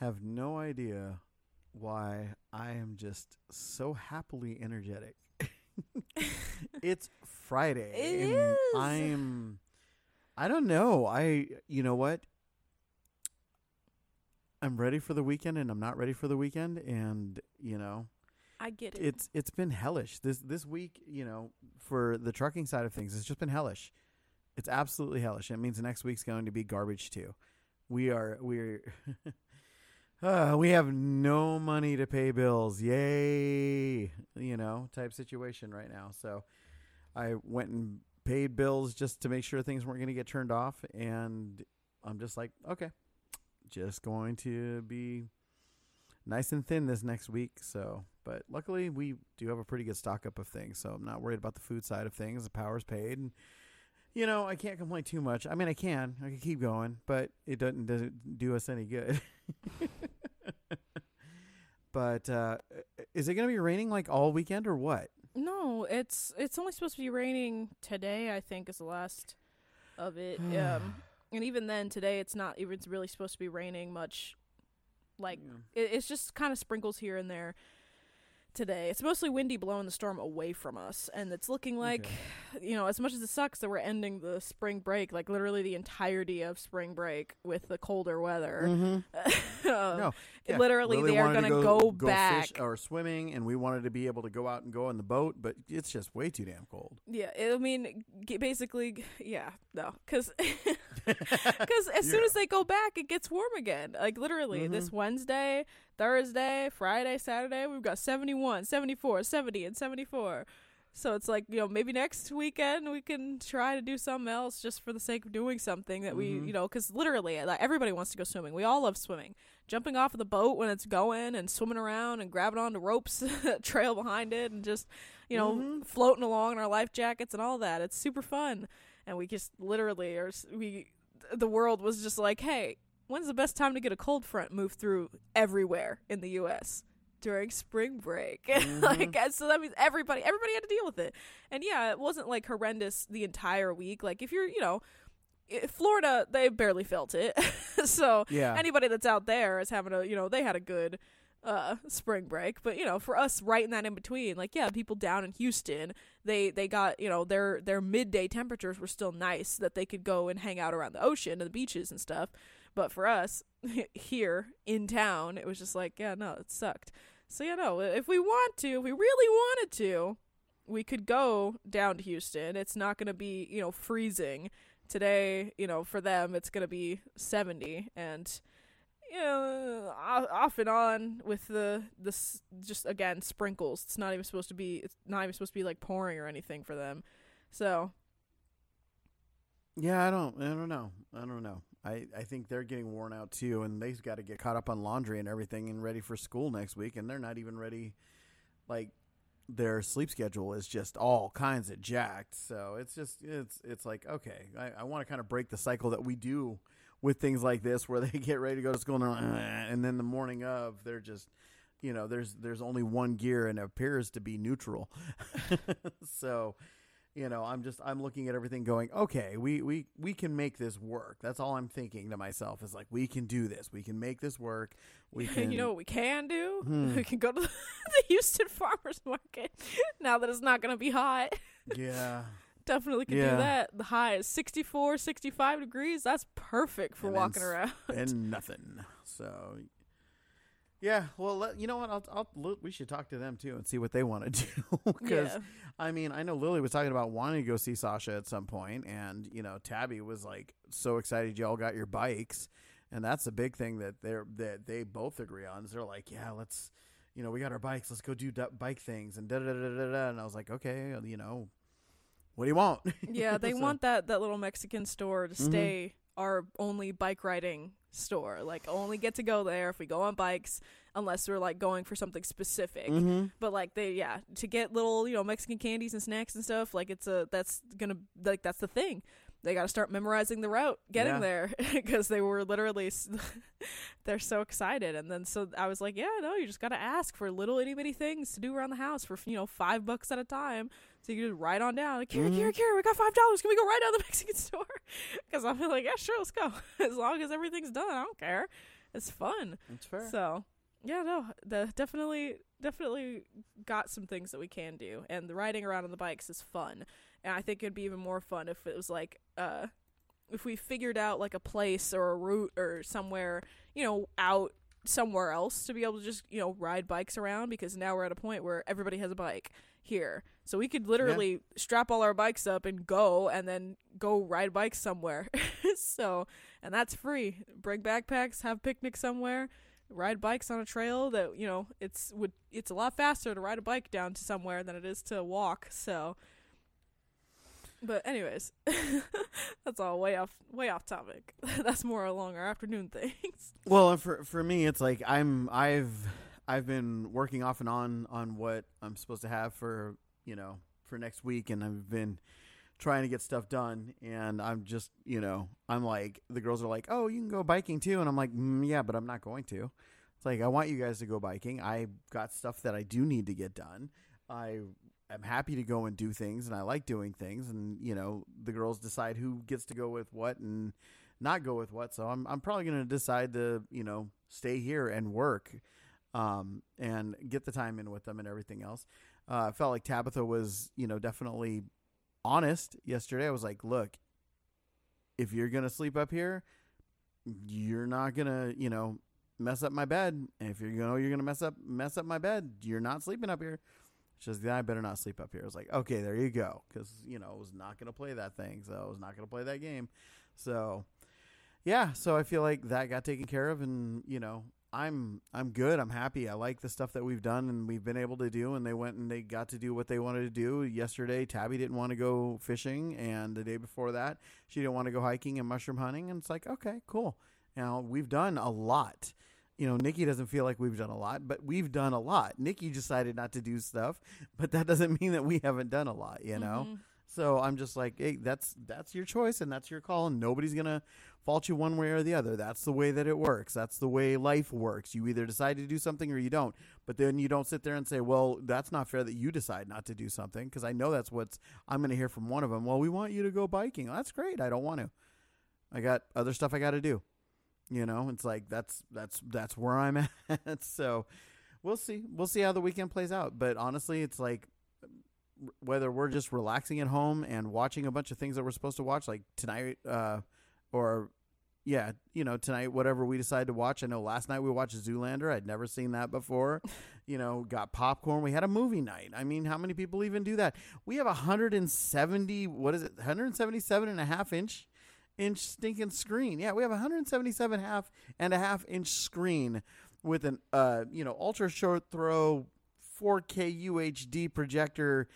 have no idea why I am just so happily energetic. it's Friday. It and is. I'm I don't know. I you know what? I'm ready for the weekend and I'm not ready for the weekend and you know, I get it. it's it's been hellish. This this week, you know, for the trucking side of things, it's just been hellish. It's absolutely hellish. It means next week's going to be garbage too. We are we're uh, we have no money to pay bills. Yay, you know, type situation right now. So I went and paid bills just to make sure things weren't going to get turned off and I'm just like, okay. Just going to be nice and thin this next week. So, but luckily we do have a pretty good stock up of things. So I'm not worried about the food side of things. The power's paid, and you know I can't complain too much. I mean I can, I can keep going, but it doesn't doesn't do us any good. but uh, is it going to be raining like all weekend or what? no, it's it's only supposed to be raining today. I think is the last of it. um, and even then, today it's not even really supposed to be raining much. Like Yeah. it, it's just kind of sprinkles here and there. Today, it's mostly windy, blowing the storm away from us, and it's looking like, Okay. you know, as much as it sucks that we're ending the spring break, like literally the entirety of spring break with the colder weather. Mm-hmm. No, yeah. literally, Lily they are gonna go, go back. fish or swimming, and we wanted to be able to go out and go on the boat, but it's just way too damn cold. Yeah, I mean, basically, yeah, no, because because as soon as they go back, it gets warm again. Like literally, Mm-hmm. this Wednesday, Thursday, Friday, Saturday, we've got 71, 74, 70, and 74. So it's like, you know, maybe next weekend we can try to do something else just for the sake of doing something that we, Mhm. you know, because literally, like, everybody wants to go swimming. We all love swimming. Jumping off of the boat when it's going and swimming around and grabbing onto ropes, trail behind it, and just, you know, Mhm. floating along in our life jackets and all that. It's super fun. And we just literally are, we, the world was just like, hey, when's the best time to get a cold front move through everywhere in the U.S.? During spring break, like so that means everybody, everybody had to deal with it. And yeah, it wasn't like horrendous the entire week. Like if you're, you know, Florida, they barely felt it. so Yeah. anybody that's out there is having a, you know, they had a good uh spring break but you know for us right in that in between like yeah people down in Houston they they got you know their their midday temperatures were still nice that they could go and hang out around the ocean and the beaches and stuff but for us here in town it was just like yeah no it sucked so you know, if we want to if we really wanted to we could go down to Houston it's not going to be you know freezing today you know for them it's going to be 70 and you know, off and on with the this just again sprinkles. It's not even supposed to be. It's not even supposed to be like pouring or anything for them. So Yeah, I don't I don't know. I don't know. I, I think they're getting worn out too and they've got to get caught up on laundry and everything and ready for school next week and they're not even ready like their sleep schedule is just all kinds of jacked. So it's just it's it's like, okay, I, I want to kind of break the cycle that we do with things like this where they get ready to go to school and, like, and then the morning of they're just you know, there's there's only one gear and it appears to be neutral. so you know i'm just i'm looking at everything going okay we we we can make this work that's all i'm thinking to myself is like we can do this we can make this work we can you know what we can do? Hmm. We can go to the Houston Farmers Market now that it's not going to be hot. yeah Definitely can Yeah. do that. The high is 64, 65 degrees. That's perfect for And walking around. and nothing so yeah well let, you know what I'll, I'll we should talk to them too and see what they want to do because Yeah. I mean, I know Lily was talking about wanting to go see Sasha at some point, and you know, Tabby was like so excited y'all got your bikes, and that's the big thing that they're that they both agree on. Is they're like, yeah, let's, you know, we got our bikes, let's go do du- bike things, and da da da da da. And I was like, okay, you know, what do you want? Yeah, they So- want that that little Mexican store to Mhm. stay our only bike riding store. Like only get to go there if we go on bikes unless we're like going for something specific. Mhm. But like they yeah, to get little, you know, Mexican candies and snacks and stuff, like it's a that's going to like that's the thing. They got to start memorizing the route getting Yeah. there because they were literally they're so excited and then so I was like, yeah, no, you just got to ask for little itty bitty things to do around the house for you know, 5 bucks at a time. So you can just ride on down. Like, Kira, Mhm. Kira, Kira, we got five dollars. Can we go right down to the Mexican store? Because I'm like, yeah, sure, let's go. As long as everything's done, I don't care. it's fun. It's fair. So yeah, no, the definitely definitely got some things that we can do, and the riding around on the bikes is fun. And I think it'd be even more fun if it was like uh if we figured out like a place or a route or somewhere, you know, out somewhere else to be able to just, you know, ride bikes around because now we're at a point where everybody has a bike here. So we could literally strap all our bikes up and go and then go ride bikes somewhere. so, and that's free. Bring backpacks, have picnics somewhere, ride bikes on a trail that, you know, it's would it's a lot faster to ride a bike down to somewhere than it is to walk. So, but anyways, that's all way off way off topic. that's more along our afternoon things. Well, for for me, it's like I'm I've I've been working off and on on what I'm supposed to have for you know for next week, and I've been trying to get stuff done, and I'm just you know I'm like the girls are like, oh, you can go biking too, and I'm like, mm, yeah, but I'm not going to. It's like I want you guys to go biking. I got stuff that I do need to get done. I am happy to go and do things, and I like doing things, and you know the girls decide who gets to go with what and not go with what. So I'm I'm probably going to decide to you know stay here and work, um, and get the time in with them and everything else. Uh, I felt like Tabitha was you know definitely honest yesterday. I was like, look, if you're gonna sleep up here, you're not gonna you know mess up my bed. And if you're gonna you're gonna mess up mess up my bed, you're not sleeping up here. She says, I better not sleep up here. I was like, okay, there you go. Because, you know, I was not to play that thing. So I was not to play that game. So, yeah. So I feel like that got taken care of. And, you know, I'm I'm good. I'm happy. I like the stuff that we've done and we've been able to do. And they went and they got to do what they wanted to do. Yesterday, Tabby didn't want to go fishing. And the day before that, she didn't want to go hiking and mushroom hunting. And it's like, okay, cool. Now, we've done a lot you know, Nikki doesn't feel like we've done a lot, but we've done a lot. Nikki decided not to do stuff, but that doesn't mean that we haven't done a lot, you know? Mhm. So I'm just like, hey, that's that's your choice and that's your call, and nobody's gonna fault you one way or the other. That's the way that it works. That's the way life works. You either decide to do something or you don't. But then you don't sit there and say, well, that's not fair that you decide not to do something because I know that's what's I'm gonna hear from one of them. Well, we want you to go biking. Well, that's great. I don't want to. I got other stuff I got to do. You know, it's like that's that's that's where I'm at. so we'll see. We'll see how the weekend plays out. But honestly, it's like whether we're just relaxing at home and watching a bunch of things that we're supposed to watch, like tonight, uh, or yeah, you know, tonight, whatever we decide to watch. I know last night we watched Zoolander. I'd never seen that before. you know, got popcorn. We had a movie night. I mean, how many people even do that? We have a 170, what is it, 177 and a half inch inch stinking screen. Yeah, we have a 177 half and a half inch screen with an uh, you know, ultra short throw 4K UHD projector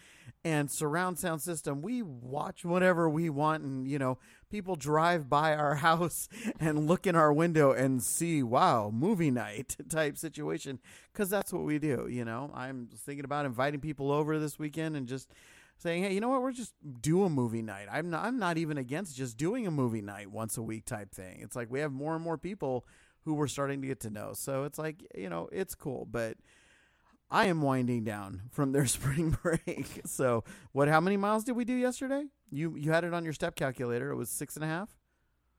and surround sound system. We watch whatever we want and you know, people drive by our house and look in our window and see, wow, movie night type situation cuz that's what we do, you know. I'm thinking about inviting people over this weekend and just saying, "Hey, you know what? We're just do a movie night." I'm not. I'm not even against just doing a movie night once a week type thing. It's like we have more and more people who we're starting to get to know. So it's like you know, it's cool. But I am winding down from their spring break. so what? How many miles did we do yesterday? You you had it on your step calculator. It was six and a half,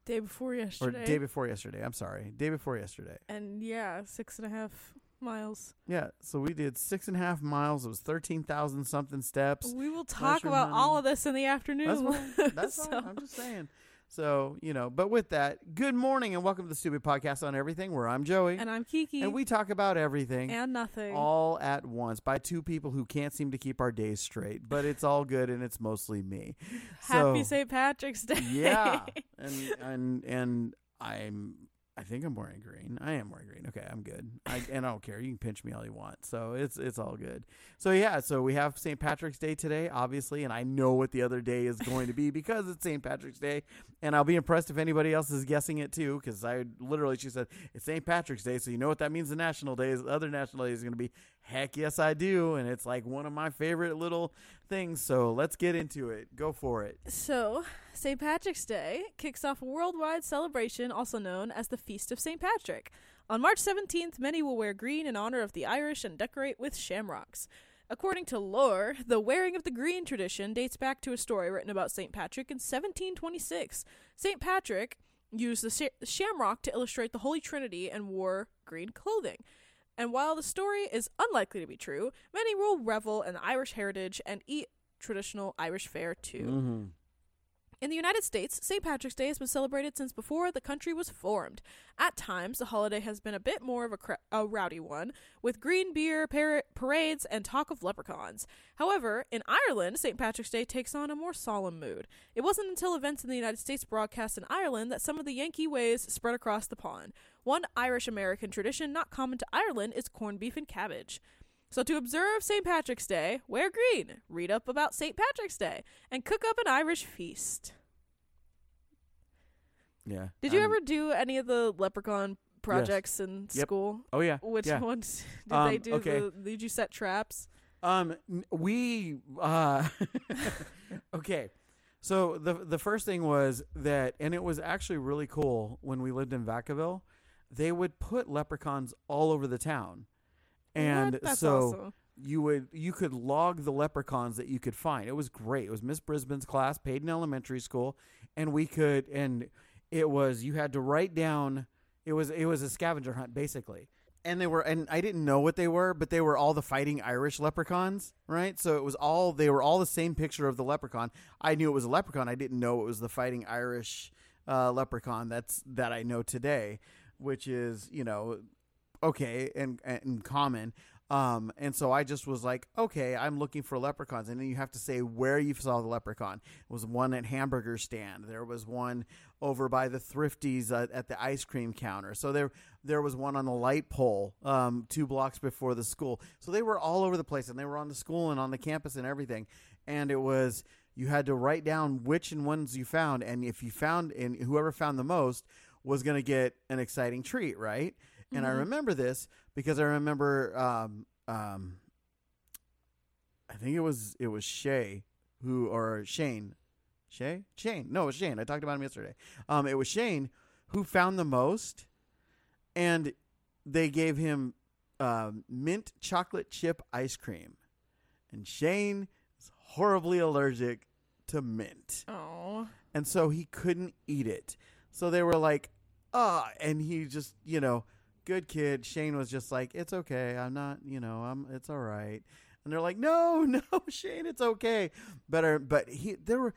Day before yesterday. or day before yesterday. I'm sorry, day before yesterday. and yeah, six and a half miles. Yeah. So we did six and a half miles. It was thirteen thousand something steps. We will talk about all of this in the afternoon. That's fine. That's So- fine. I'm just saying. So, you know, but with that, good morning and welcome to the Stupid Podcast on Everything, where I'm Joey. and I'm Kiki. And we talk about everything and nothing. all at once by two people who can't seem to keep our days straight. But it's all good and it's mostly me. Happy so- St. Patrick's Day. Yeah. And and and I'm I think I'm wearing green. I am wearing green. Okay, I'm good. I and I don't care. You can pinch me all you want. So it's it's all good. So yeah, so we have St. Patrick's Day today, obviously, and I know what the other day is going to be because it's St. Patrick's Day, and I'll be impressed if anybody else is guessing it too, because I literally she said it's St. Patrick's Day, so you know what that means. The national day the other national day is going to be. Heck yes, I do, and it's like one of my favorite little things. So let's get into it. Go for it. So, St. Patrick's Day kicks off a worldwide celebration also known as the Feast of St. Patrick. On March 17th, many will wear green in honor of the Irish and decorate with shamrocks. According to lore, the wearing of the green tradition dates back to a story written about St. Patrick in 1726. St. Patrick used the sh- shamrock to illustrate the Holy Trinity and wore green clothing. And while the story is unlikely to be true, many will revel in the Irish heritage and eat traditional Irish fare too. Mm-hmm. In the United States, St. Patrick's Day has been celebrated since before the country was formed. At times, the holiday has been a bit more of a, cra- a rowdy one, with green beer, par- parades, and talk of leprechauns. However, in Ireland, St. Patrick's Day takes on a more solemn mood. It wasn't until events in the United States broadcast in Ireland that some of the Yankee ways spread across the pond. One Irish American tradition not common to Ireland is corned beef and cabbage. So, to observe St. Patrick's Day, wear green, read up about St. Patrick's Day, and cook up an Irish feast. Yeah. Did you I'm- ever do any of the leprechaun projects in Yep. school? Oh yeah. Which yeah. ones did Um, they do? okay. The, did you set traps? Um, we uh, okay. So the the first thing was that, and it was actually really cool when we lived in Vacaville. They would put leprechauns all over the town, and so awesome. you would you could log the leprechauns that you could find. It was great. It was Miss Brisbane's class, paid in elementary school, and we could and it was you had to write down. It was it was a scavenger hunt basically, and they were and I didn't know what they were, but they were all the fighting Irish leprechauns, right? So it was all they were all the same picture of the leprechaun. I knew it was a leprechaun. I didn't know it was the fighting Irish uh, leprechaun. That's that I know today, which is you know okay and and common. Um, and so I just was like, okay, I'm looking for leprechauns, and then you have to say where you saw the leprechaun. It was one at hamburger stand. There was one over by the Thrifties uh, at the ice cream counter. So there there was one on the light pole, um, two blocks before the school. So they were all over the place, and they were on the school and on the campus and everything. And it was you had to write down which and ones you found, and if you found and whoever found the most was going to get an exciting treat, right? And I Mhm. remember this because I remember um, um, I think it was it was Shay who or Shane. Shay? Shane. No, it was Shane. I talked about him yesterday. Um, it was Shane who found the most and they gave him um, mint chocolate chip ice cream. And Shane is horribly allergic to mint Oh, and so he couldn't eat it. So they were like, "Ah," and he just, you know, good kid. Shane was just like, "It's okay. I'm not, you know, I'm. It's all right." And they're like, "No, no, Shane, it's okay." Better, uh, but he, there were,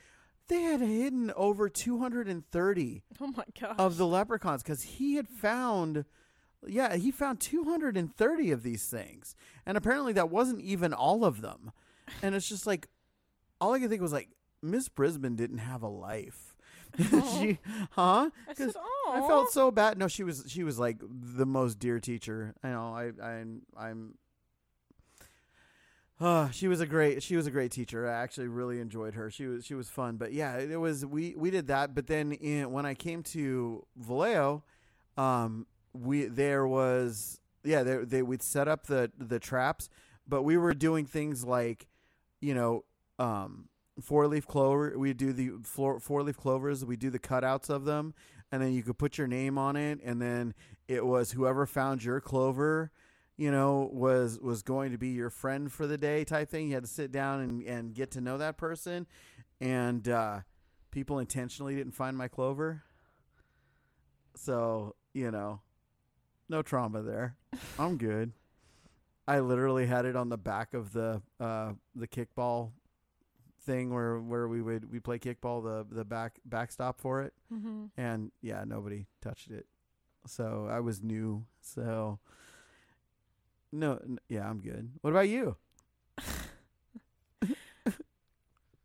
they had hidden over 230 oh my gosh. of the leprechauns because he had found. Yeah, he found 230 of these things. And apparently that wasn't even all of them. And it's just like, all I could think was like, Miss Brisbane didn't have a life. she, oh. huh? I said, oh, I felt so bad. No, she was she was like the most dear teacher. I know. I I I'm. Uh, she was a great she was a great teacher. I actually really enjoyed her. She was she was fun. But yeah, it was we we did that. But then in, when I came to Vallejo, um, we there was yeah they they we'd set up the the traps, but we were doing things like, you know, um, four leaf clover. We do the four four leaf clovers. We do the cutouts of them, and then you could put your name on it, and then it was whoever found your clover, you know, was was going to be your friend for the day type thing. You had to sit down and and get to know that person, and uh, people intentionally didn't find my clover, so you know, no trauma there. I'm good. I literally had it on the back of the uh, the kickball thing where where we would we play kickball the the back backstop for it. Hmm and yeah nobody touched it. So i was new. So no n- yeah i'm good. What about you?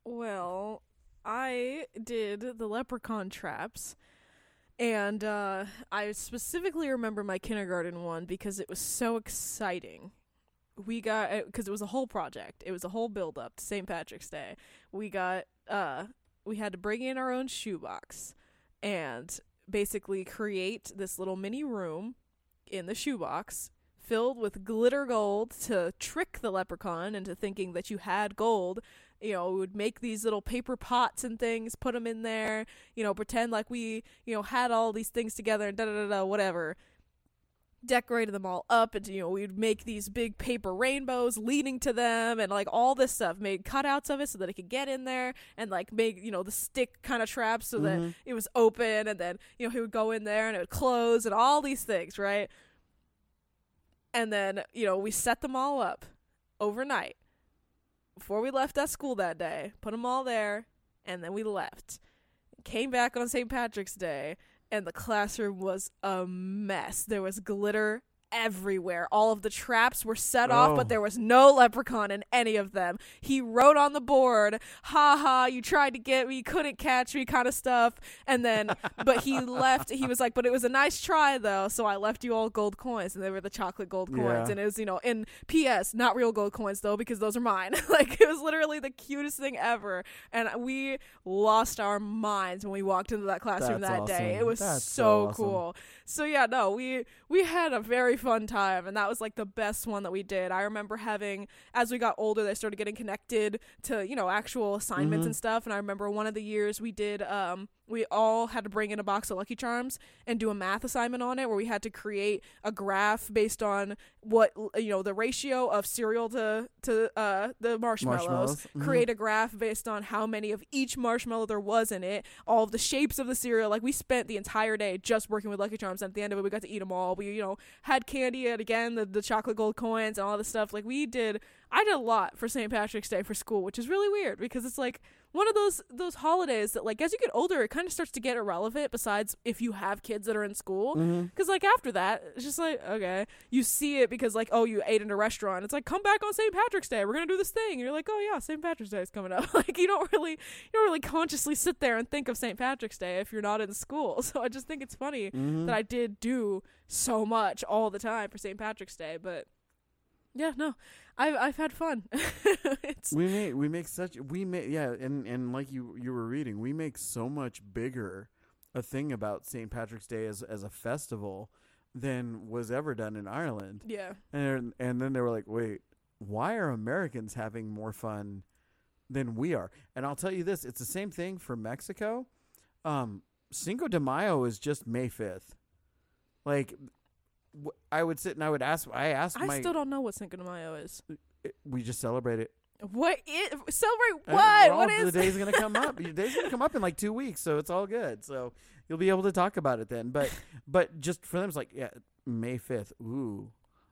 Well, I did the leprechaun traps. And uh, I specifically remember my kindergarten one because it was so exciting. We got because it was a whole project. It was a whole build up to St. Patrick's Day. We got uh, we had to bring in our own shoebox and basically create this little mini room in the shoebox filled with glitter gold to trick the leprechaun into thinking that you had gold you know, we would make these little paper pots and things, put them in there, you know, pretend like we, you know, had all these things together and da da da da, whatever. Decorated them all up and you know we'd make these big paper rainbows leading to them and like all this stuff made cutouts of it so that it could get in there and like make you know the stick kind of traps so that Mhm. it was open and then you know he would go in there and it would close and all these things right and then you know we set them all up overnight before we left at school that day put them all there and then we left came back on st patrick's day and the classroom was a mess. There was glitter everywhere. All of the traps were set off Oh. but there was no leprechaun in any of them. He wrote on the board. Ha ha you tried to get me couldn't catch me kind of stuff. And then but he left. He was like but it was a nice try though. So i left you all gold coins. And they were the chocolate gold coins. Yeah. and it was you know in ps not real gold coins though because those are mine. Like it was literally the cutest thing ever. And we lost our minds when we walked into that classroom That's that day. It was so, so awesome. cool. So yeah no we we had a very fun time and that was like the best one that we did i remember having as we got older they started getting connected to you know actual assignments Mhm. and stuff and i remember one of the years we did um we all had to bring in a box of lucky charms and do a math assignment on it where we had to create a graph based on what you know the ratio of cereal to to uh the marshmallows, Marshmallows. Mhm. create a graph based on how many of each marshmallow there was in it all of the shapes of the cereal like we spent the entire day just working with lucky charms and at the end of it we got to eat them all we you know had candy and again the, the chocolate gold coins and all this stuff. Like we did i did a lot for st patrick's day for school which is really weird because it's like one of those those holidays that like as you get older it kind of starts to get irrelevant besides if you have kids that are in school. Because like after that it's just like okay you see it because like oh you ate in a restaurant. It's like come back on st patrick's day. We're gonna do this thing. And you're like oh yeah st patrick's day is coming up. Like you don't really you don't really consciously sit there and think of st patrick's day if you're not in school. So i just think it's funny Mhm. that i did do so much all the time for st patrick's day but yeah no i've i've had fun. We make we make such we make yeah and and like you you were reading we make so much bigger a thing about St. Patrick's Day as as a festival than was ever done in Ireland. Yeah. And and then they were like wait why are Americans having more fun than we are? And I'll tell you this it's the same thing for Mexico. Um Cinco de Mayo is just May 5th like I would sit and I would ask I asked i my still don't know what cinco de mayo is we just celebrate it what it celebrate Uh, what what the is day's gonna come up? Your day's gonna come up in like two weeks, so it's all good. So you'll be able to talk about it then. But but just for them, it's like yeah, May fifth. Ooh,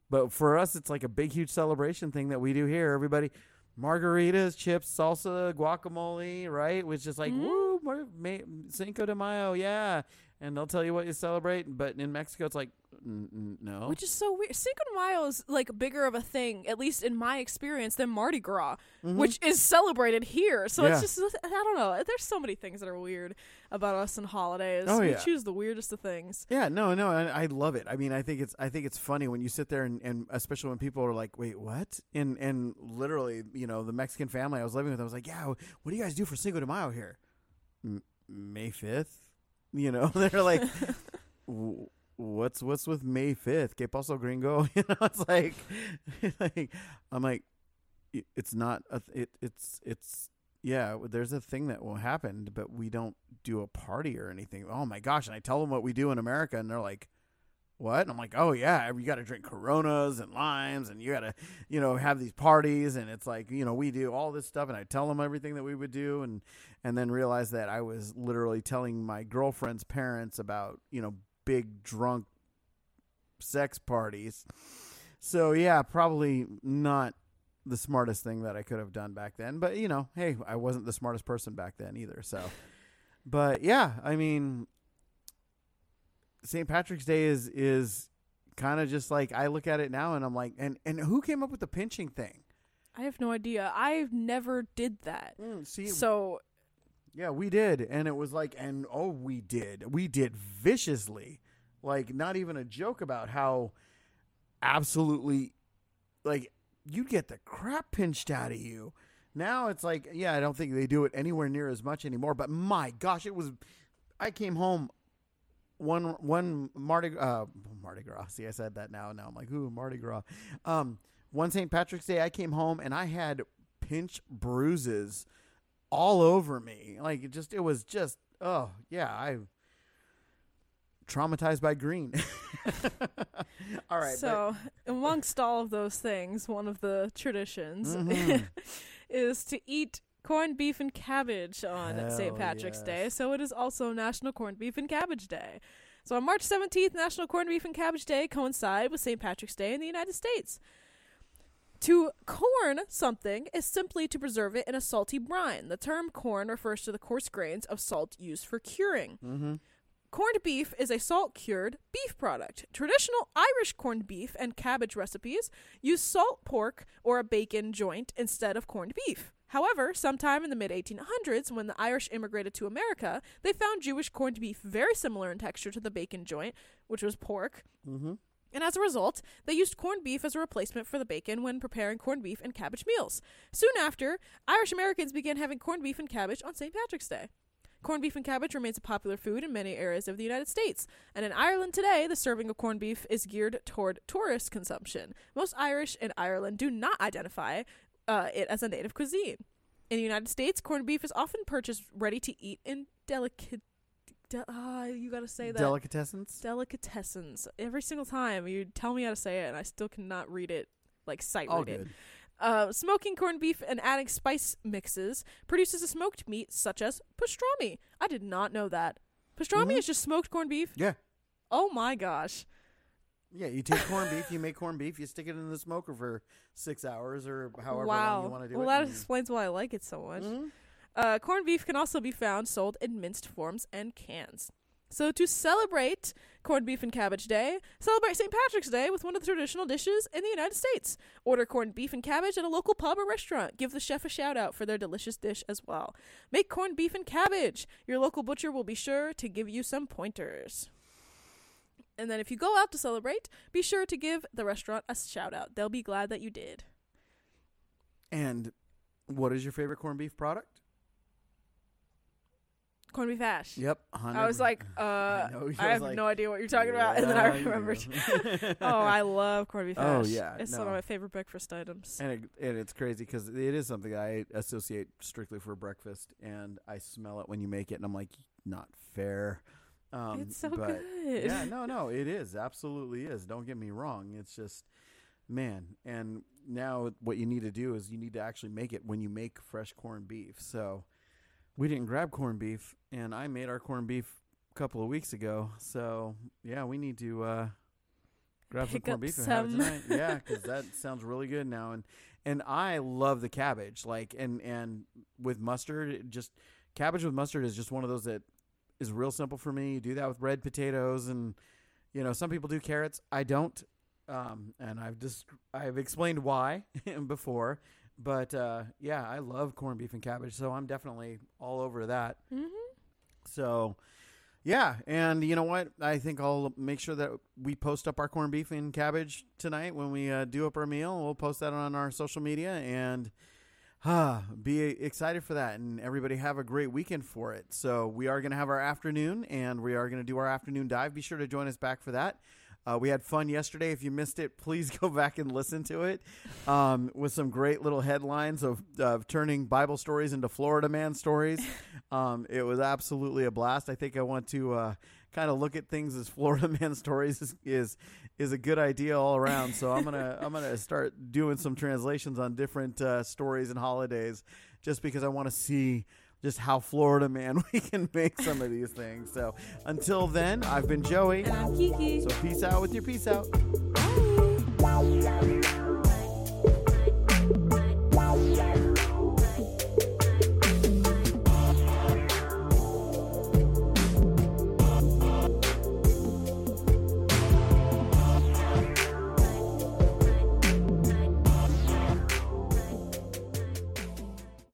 but for us, it's like a big, huge celebration thing that we do here. Everybody, margaritas, chips, salsa, guacamole, right? Which is like Mhm. woo, May, Cinco de Mayo, yeah. And they'll tell you what you celebrate. But in Mexico, it's like n- n- no. Which is so weird. Cinco de Mayo is like bigger of a thing, at least in my experience, than Mardi Gras, Mhm. which is celebrated here. So Yeah. it's just I don't know. There's so many things that are weird about us and holidays. Oh, we yeah. choose the weirdest of things. Yeah, no, no, I, I love it. I mean, I think it's I think it's funny when you sit there and, and especially when people are like, "Wait, what?" And and literally, you know, the Mexican family I was living with, I was like, "Yeah, what do you guys do for Cinco de Mayo here?" M- May fifth, you know, they're like, "What's what's with May fifth? Que paso, gringo?" You know, it's like, like I'm like, it's not a th- it it's it's yeah, there's a thing that will happen, but we don't do a party or anything. Oh my gosh! And I tell them what we do in America, and they're like, "What?" And I'm like, "Oh yeah, you got to drink Coronas and limes, and you got to, you know, have these parties." And it's like, you know, we do all this stuff, and I tell them everything that we would do, and and then realize that I was literally telling my girlfriend's parents about, you know, big drunk sex parties. So yeah, probably not the smartest thing that I could have done back then. But you know, hey, I wasn't the smartest person back then either. So, but yeah, I mean, St. Patrick's Day is is kind of just like I look at it now and I'm like, and and who came up with the pinching thing? I have no idea. I've never did that. Mm, see, So yeah, we did, and it was like, and oh, we did, we did viciously, like not even a joke about how absolutely, like you'd get the crap pinched out of you. Now it's like, yeah, I don't think they do it anywhere near as much anymore. But my gosh, it was. I came home one one Mardi uh Mardi Gras. See, I said that now. Now I'm like, ooh, Mardi Gras. Um, one St. Patrick's Day, I came home and I had pinch bruises all over me. Like it just, it was just, oh yeah, I traumatized by green. all right. So, amongst all of those things, one of the traditions Mhm. is to eat corned beef and cabbage on St. Patrick's Day. So it is also National Corned Beef and Cabbage Day. So on March 17th, National Corned Beef and Cabbage Day coincide with St. Patrick's Day in the United States. To corn something is simply to preserve it in a salty brine. The term corn refers to the coarse grains of salt used for curing. mm-hmm. Corned beef is a salt cured beef product. Traditional Irish corned beef and cabbage recipes use salt pork or a bacon joint instead of corned beef. However, sometime in the mid 1800s, when the Irish immigrated to America, they found Jewish corned beef very similar in texture to the bacon joint, which was pork. Mm-hmm. And as a result, they used corned beef as a replacement for the bacon when preparing corned beef and cabbage meals. Soon after, Irish Americans began having corned beef and cabbage on St. Patrick's Day. Corned beef and cabbage remains a popular food in many areas of the United States, and in Ireland today, the serving of corned beef is geared toward tourist consumption. Most Irish in Ireland do not identify uh, it as a native cuisine. In the United States, corned beef is often purchased ready to eat in delicate. De- ah, you gotta say that Delicatessens. delicatessens. Every single time you tell me how to say it, and I still cannot read it like sight read it. Uh, smoking corned beef and adding spice mixes produces a smoked meat such as pastrami. I did not know that. Pastrami Mhm. is just smoked corned beef. Yeah. Oh my gosh. Yeah, you take corned beef, you make corned beef, you stick it in the smoker for six hours or however wow. long you want to do well, it. Well, that explains why I like it so much. Mhm. Uh, corned beef can also be found sold in minced forms and cans. So to celebrate Corned Beef and Cabbage Day, celebrate St. Patrick's Day with one of the traditional dishes in the United States. Order corned beef and cabbage at a local pub or restaurant. Give the chef a shout out for their delicious dish as well. Make corned beef and cabbage. Your local butcher will be sure to give you some pointers. And then if you go out to celebrate, be sure to give the restaurant a shout out. They'll be glad that you did. And what is your favorite corned beef product? Corned beef hash. Yep. I was like, uh, you I have like, no idea what you're talking about. And then I remembered. oh, I love corned beef hash. Oh, hash. yeah, it's one of my favorite breakfast items. and it, and it's crazy because it is something I associate strictly for breakfast, and I smell it when you make it, and I'm like, not fair. Um, it's so but good. yeah, no, no, it is absolutely is. Don't get me wrong. It's just, man, and now what you need to do is you need to actually make it when you make fresh corned beef. So we didn't grab corned beef, and I made our corned beef a couple of weeks ago. So yeah, we need to uh, grab Pick some corned beef and have it tonight. yeah, because that sounds really good now, and and I love the cabbage. Like and and with mustard, just cabbage with mustard is just one of those that is real simple for me. You do that with red potatoes, and you know some people do carrots. I don't, um, and I've just I've explained why before. But uh, yeah, I love corned beef and cabbage, so I'm definitely all over that. hmm So, yeah, and you know what? I think I'll make sure that we post up our corned beef and cabbage tonight when we uh, do up our meal. We'll post that on our social media and ah, be excited for that. And everybody have a great weekend for it. So we are going to have our afternoon, and we are going to do our afternoon dive. Be sure to join us back for that. Uh, we had fun yesterday. If you missed it, please go back and listen to it um, with some great little headlines of, of turning Bible stories into Florida man stories. Um, it was absolutely a blast. I think I want to uh, kind of look at things as Florida man stories is, is is a good idea all around. So I'm gonna I'm gonna start doing some translations on different uh, stories and holidays, just because I want to see just how Florida man we can make some of these things. So until then, I've been Joey. And I'm Kiki. So peace out with your peace out. Bye.